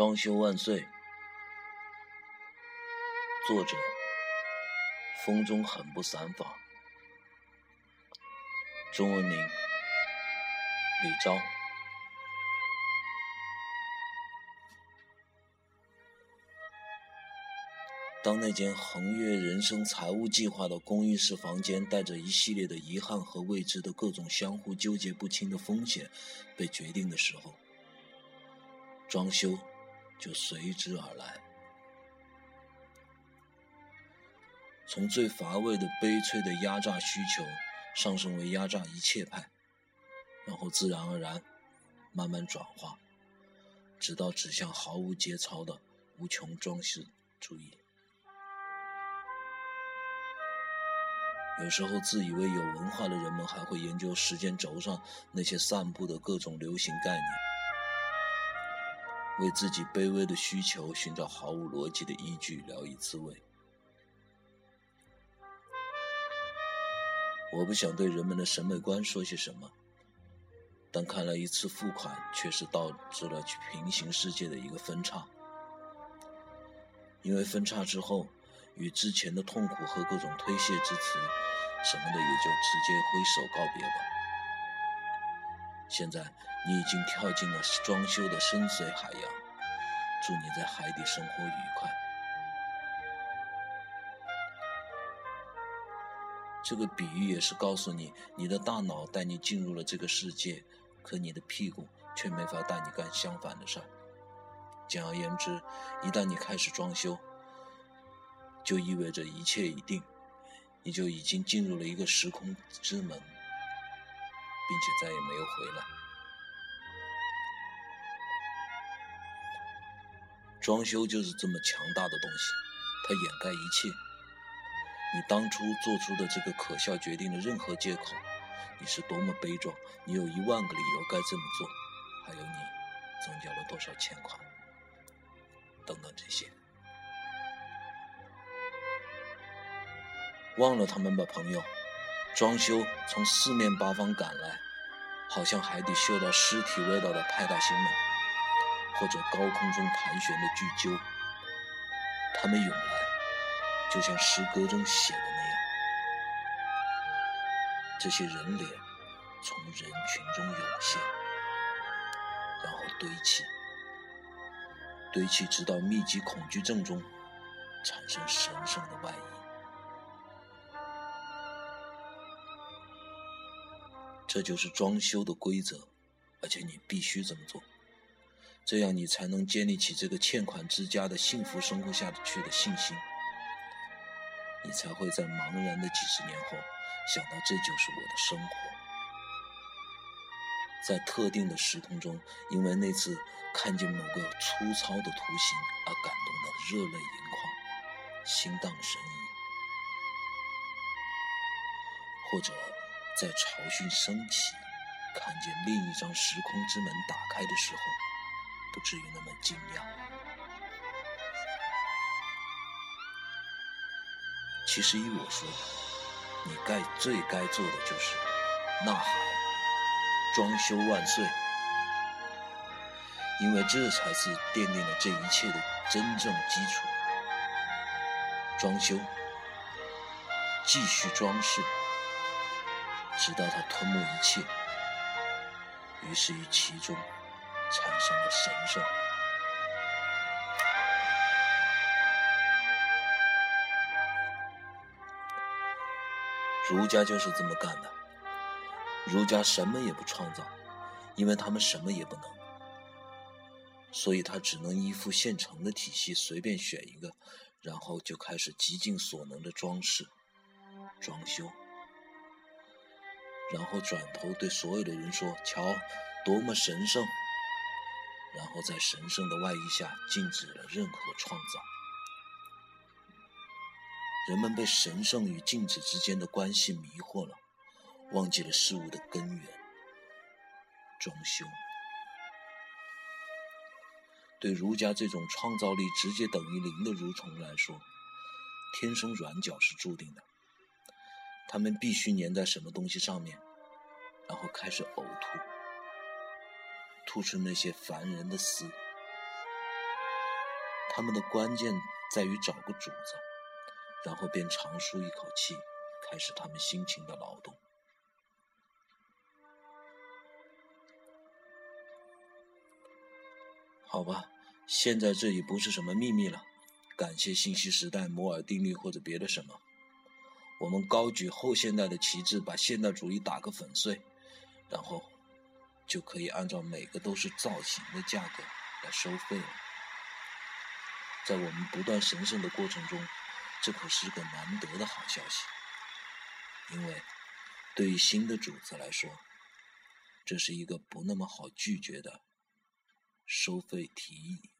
装修万岁！作者：风中很不散发。中文名：李昭。当那间横越人生财务计划的公寓式房间，带着一系列的遗憾和未知的各种相互纠结不清的风险被决定的时候，装修就随之而来。从最乏味的悲催的压榨需求，上升为压榨一切派，然后自然而然慢慢转化，直到指向毫无节操的无穷装饰主义。有时候，自以为有文化的人们还会研究时间轴上那些散布的各种流行概念，为自己卑微的需求寻找毫无逻辑的依据，聊以自慰。我不想对人们的审美观说些什么，但看来一次付款却是导致了平行世界的一个分叉，因为分叉之后，与之前的痛苦和各种推卸之词。什么的也就直接挥手告别吧。现在你已经跳进了装修的深邃海洋，祝你在海底生活愉快。这个比喻也是告诉你，你的大脑带你进入了这个世界，可你的屁股却没法带你干相反的事儿。简而言之，一旦你开始装修，就意味着一切已定。你就已经进入了一个时空之门，并且再也没有回来。装修就是这么强大的东西，它掩盖一切。你当初做出的这个可笑决定的任何借口，你是多么悲壮，你有一万个理由该这么做，还有你增加了多少欠款，等等这些。忘了他们吧，朋友。装修从四面八方赶来，好像海底嗅到尸体味道的派大星们，或者高空中盘旋的巨鸠。他们涌来，就像诗歌中写的那样。这些人脸从人群中涌现，然后堆砌，堆砌，直到密集恐惧症中产生神圣的外衣。这就是装修的规则，而且你必须这么做，这样你才能建立起这个欠款之家的幸福生活下去的信心，你才会在茫然的几十年后想到这就是我的生活。在特定的时空中，因为那次看见某个粗糙的图形而感动的热泪盈眶、心荡神怡，或者。在潮汛升起，看见另一张时空之门打开的时候，不至于那么惊讶。其实依我说，你该最该做的就是呐喊“装修万岁”，因为这才是奠定了这一切的真正基础。装修，继续装饰。直到它吞没一切，于是于其中产生了神圣。儒家就是这么干的。儒家什么也不创造，因为他们什么也不能，所以他只能依附现成的体系，随便选一个，然后就开始极尽所能的装饰、装修。然后转头对所有的人说：“瞧，多么神圣！”然后在神圣的外衣下禁止了任何创造。人们被神圣与禁止之间的关系迷惑了，忘记了事物的根源。装修对儒家这种创造力直接等于零的蠕虫来说，天生软脚是注定的。他们必须粘在什么东西上面，然后开始呕吐，吐出那些烦人的丝，他们的关键在于找个主子，然后便长舒一口气，开始他们辛勤的劳动。好吧，现在这已不是什么秘密了。感谢信息时代、摩尔定律或者别的什么，我们高举后现代的旗帜，把现代主义打个粉碎，然后就可以按照每个都是造型的价格来收费了。在我们不断神圣的过程中，这可是个难得的好消息，因为对于新的主子来说，这是一个不那么好拒绝的收费提议。